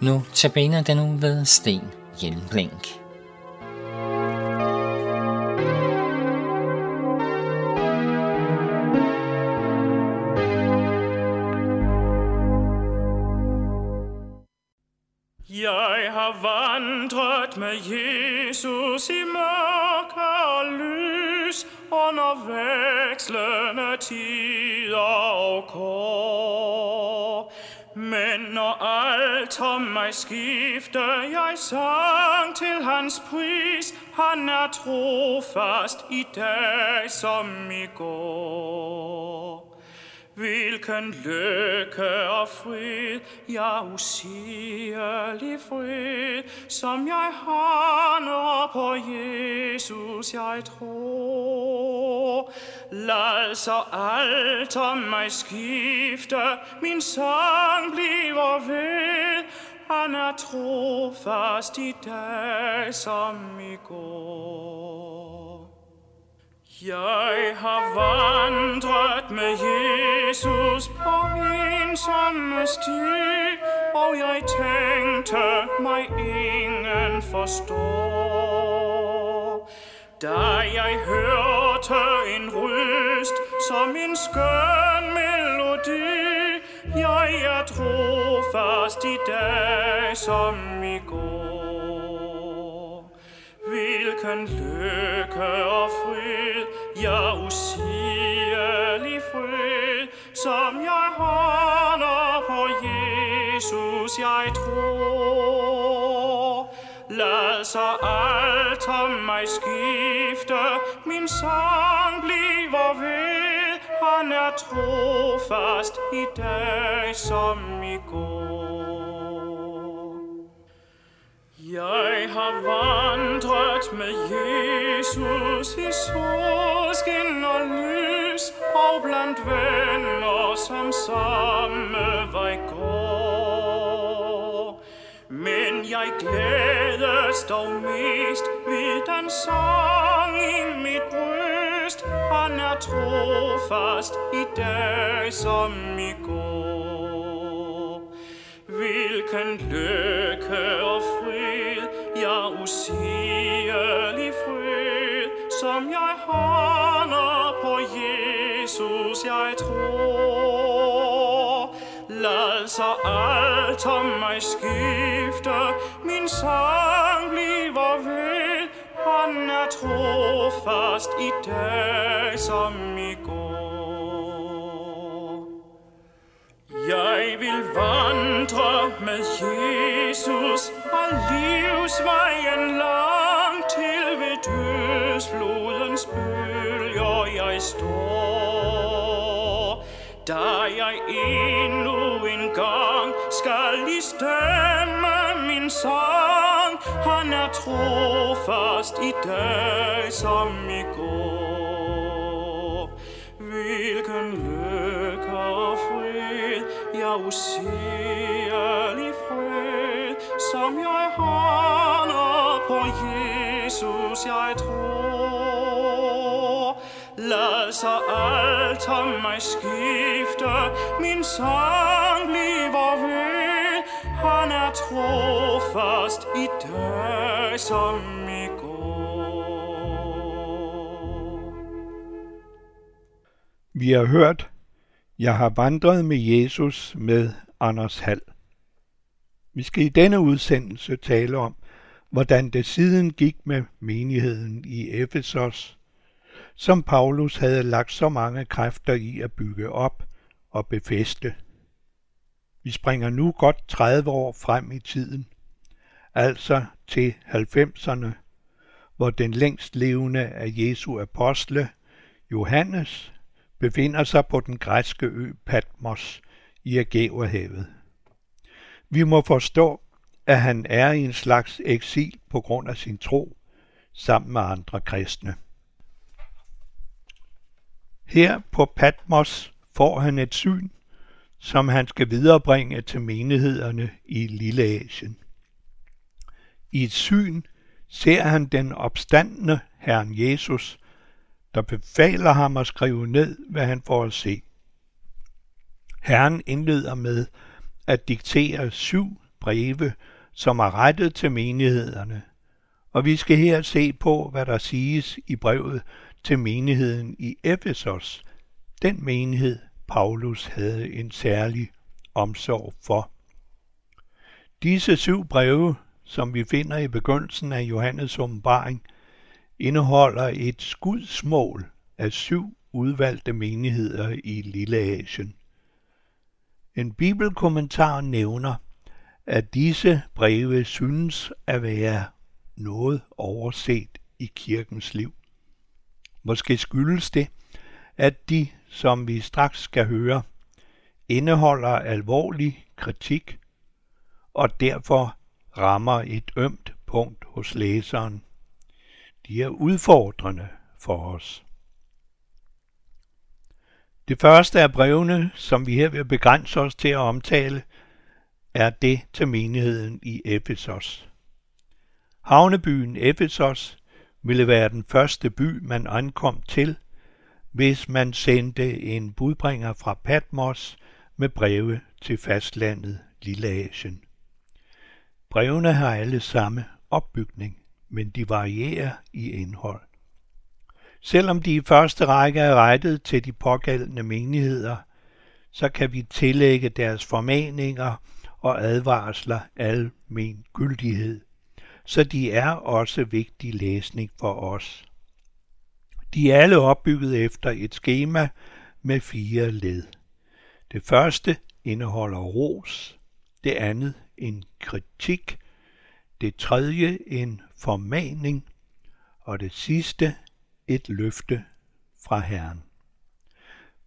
Nu tabiner den nu ved Sten Hjelmblink. Jeg har vandret med Jesus i mørke og lys under vekslende tider og kår. Men når alt om mig skifter, jeg sang til hans pris. Han er trofast i dag som i går. Hvilken lykke og fred, ja usigelig fred, som jeg har, når på Jesus jeg tror. Lad så alt om mig skifte, min sang bliver ved, han er trofast i dag som i går. Jeg har vandret med Jesus på ensomme sti, og jeg tænkte mig ingen forstår. Da jeg hørte en ryst som en skøn melodi, jeg er trofast i dag som i går. Hvilken lykke og Jesus jeg tror. Lad så alt om mig skifte, min sang bliver ved, han er trofast i dag som i går. Jeg har vandret med Jesus i solskin og lys, og blandt venner, som samme vej går. Men jeg glædes dog mest ved den sang i mit bryst. Han er trofast i dag som i går. Hvilken lykke og fred, ja usigelig fred, som jeg har, på Jesus jeg tror altså alt om mig skifter. min sang bliver ved, han er trofast i dag som i går. Jeg vil vandre med Jesus og livsvejen lang til ved dødsflodens bølger jeg står. Da jeg endnu skal stemme min sang, han er trofast i dag som i går. Hvilken lykke og fred, ja usigelig fred, som jeg har, når på Jesus jeg tror. Lad så alt om mig skifte, min sang trofast i dag som i går. Vi har hørt, jeg har vandret med Jesus med Anders Hall. Vi skal i denne udsendelse tale om, hvordan det siden gik med menigheden i Efesos, som Paulus havde lagt så mange kræfter i at bygge op og befæste. Vi springer nu godt 30 år frem i tiden, altså til 90'erne, hvor den længst levende af Jesu apostle, Johannes, befinder sig på den græske ø Patmos i Ægæverhavet. Vi må forstå, at han er i en slags eksil på grund af sin tro, sammen med andre kristne. Her på Patmos får han et syn, som han skal viderebringe til menighederne i Lilleasien. I et syn ser han den opstandende Herren Jesus, der befaler ham at skrive ned, hvad han får at se. Herren indleder med at diktere syv breve, som er rettet til menighederne. Og vi skal her se på, hvad der siges i brevet til menigheden i Efesos, den menighed, Paulus havde en særlig omsorg for. Disse syv breve, som vi finder i begyndelsen af Johannes åbenbaring, indeholder et skudsmål af syv udvalgte menigheder i Lille Asien. En bibelkommentar nævner, at disse breve synes at være noget overset i kirkens liv. Måske skyldes det, at de, som vi straks skal høre, indeholder alvorlig kritik og derfor rammer et ømt punkt hos læseren. De er udfordrende for os. Det første af brevene, som vi her vil begrænse os til at omtale, er det til menigheden i Efesos. Havnebyen Efesos ville være den første by, man ankom til, hvis man sendte en budbringer fra Patmos med breve til fastlandet Lilleasien. Brevene har alle samme opbygning, men de varierer i indhold. Selvom de i første række er rettet til de pågældende menigheder, så kan vi tillægge deres formaninger og advarsler almen gyldighed, så de er også vigtig læsning for os. De er alle opbygget efter et skema med fire led. Det første indeholder ros, det andet en kritik, det tredje en formaning, og det sidste et løfte fra Herren.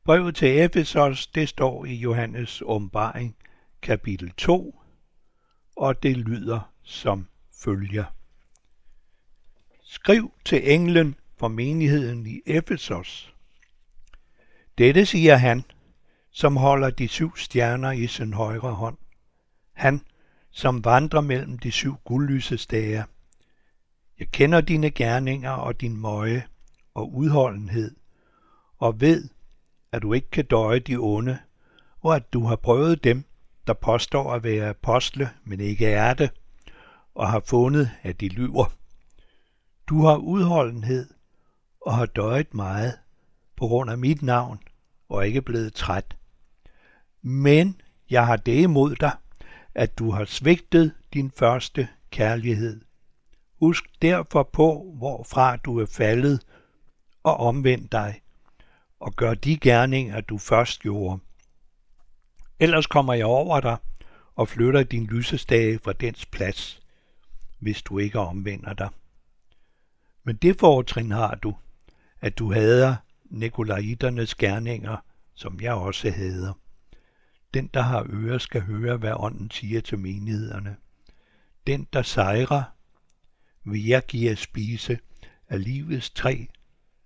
Brevet til Efesos, det står i Johannes åbenbaring, kapitel 2, og det lyder som følger. Skriv til englen for menigheden i Efesos. Dette siger han, som holder de syv stjerner i sin højre hånd. Han, som vandrer mellem de syv guldlysestager. Jeg kender dine gerninger og din møje og udholdenhed, og ved, at du ikke kan døje de onde, og at du har prøvet dem, der påstår at være apostle, men ikke er det, og har fundet, at de lyver. Du har udholdenhed og har døjet meget på grund af mit navn og ikke blevet træt. Men jeg har det imod dig, at du har svigtet din første kærlighed. Husk derfor på, hvorfra du er faldet, og omvend dig, og gør de gerninger, du først gjorde. Ellers kommer jeg over dig og flytter din lysestage fra dens plads, hvis du ikke omvender dig. Men det fortrin har du, at du hader Nikolaiternes gerninger, som jeg også hader. Den, der har ører, skal høre, hvad ånden siger til menighederne. Den, der sejrer, vil jeg give at spise af livets træ,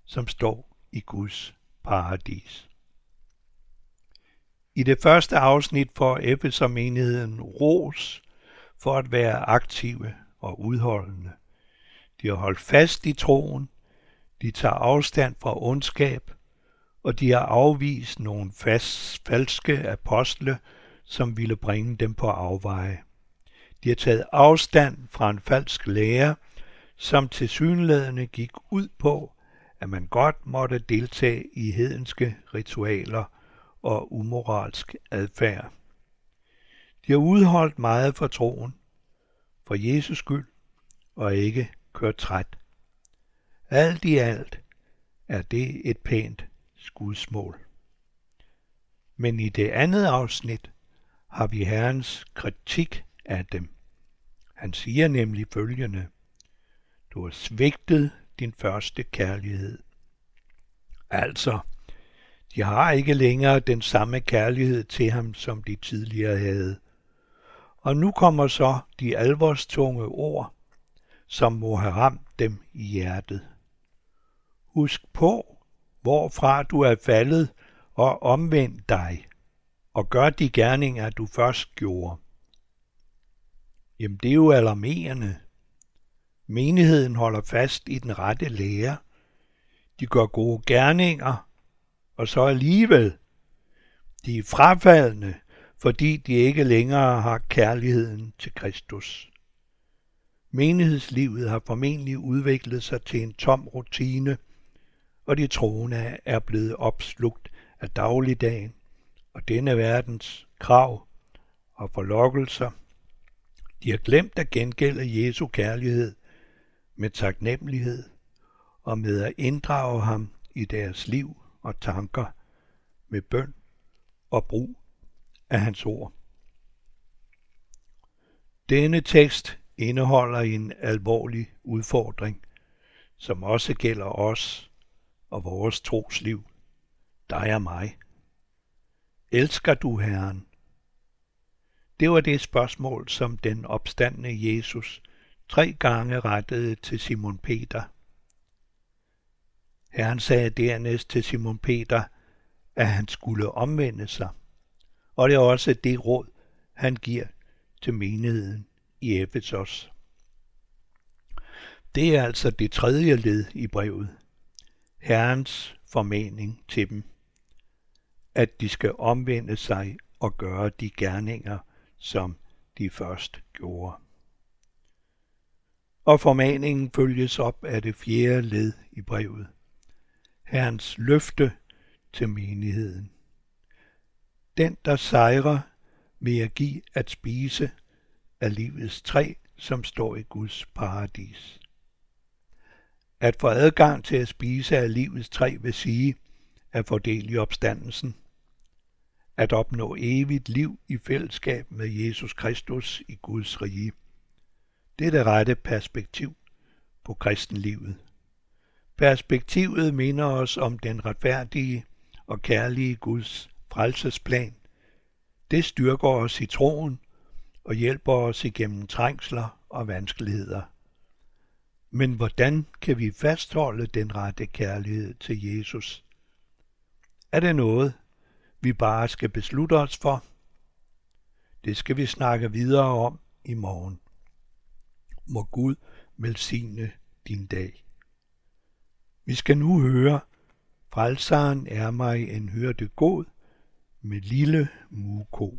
som står i Guds paradis. I det første afsnit får Efeser-menigheden ros for at være aktive og udholdende. De har holdt fast i troen, de tager afstand fra ondskab, og de har afvist nogle fast, falske apostle, som ville bringe dem på afveje. De har taget afstand fra en falsk lære, som til synlædende gik ud på, at man godt måtte deltage i hedenske ritualer og umoralsk adfærd. De har udholdt meget for troen, for Jesus skyld, og ikke kørt træt. Alt i alt er det et pænt skudsmål. Men i det andet afsnit har vi Herrens kritik af dem. Han siger nemlig følgende. Du har svigtet din første kærlighed. Altså, de har ikke længere den samme kærlighed til ham, som de tidligere havde. Og nu kommer så de alvorstunge ord, som må have ramt dem i hjertet. Husk på, hvorfra du er faldet, og omvend dig, og gør de gerninger, du først gjorde. Jamen, det er jo alarmerende. Menigheden holder fast i den rette lære. De gør gode gerninger, og så alligevel. De er frafaldende, fordi de ikke længere har kærligheden til Kristus. Menighedslivet har formentlig udviklet sig til en tom rutine, og de troende er blevet opslugt af dagligdagen og denne verdens krav og forlokkelser. De har glemt at gengælde Jesu kærlighed med taknemmelighed og med at inddrage ham i deres liv og tanker med bøn og brug af hans ord. Denne tekst indeholder en alvorlig udfordring, som også gælder os og vores trosliv, dig og mig. Elsker du Herren? Det var det spørgsmål, som den opstandende Jesus tre gange rettede til Simon Peter. Herren sagde dernæst til Simon Peter, at han skulle omvende sig. Og det er også det råd, han giver til menigheden i Efesos. Det er altså det tredje led i brevet. Herrens formaning til dem. At de skal omvende sig og gøre de gerninger, som de først gjorde. Og formaningen følges op af det fjerde led i brevet. Herrens løfte til menigheden. Den, der sejrer, vil jeg give at spise af livets træ, som står i Guds paradis. At få adgang til at spise af livets træ vil sige at fordele i opstandelsen, at opnå evigt liv i fællesskab med Jesus Kristus i Guds rige. Det er det rette perspektiv på kristenlivet. Perspektivet minder os om den retfærdige og kærlige Guds frelsesplan. Det styrker os i troen og hjælper os igennem trængsler og vanskeligheder. Men hvordan kan vi fastholde den rette kærlighed til Jesus? Er det noget, vi bare skal beslutte os for? Det skal vi snakke videre om i morgen. Må Gud velsigne din dag. Vi skal nu høre, Frelseren er mig en hørte god med lille muko.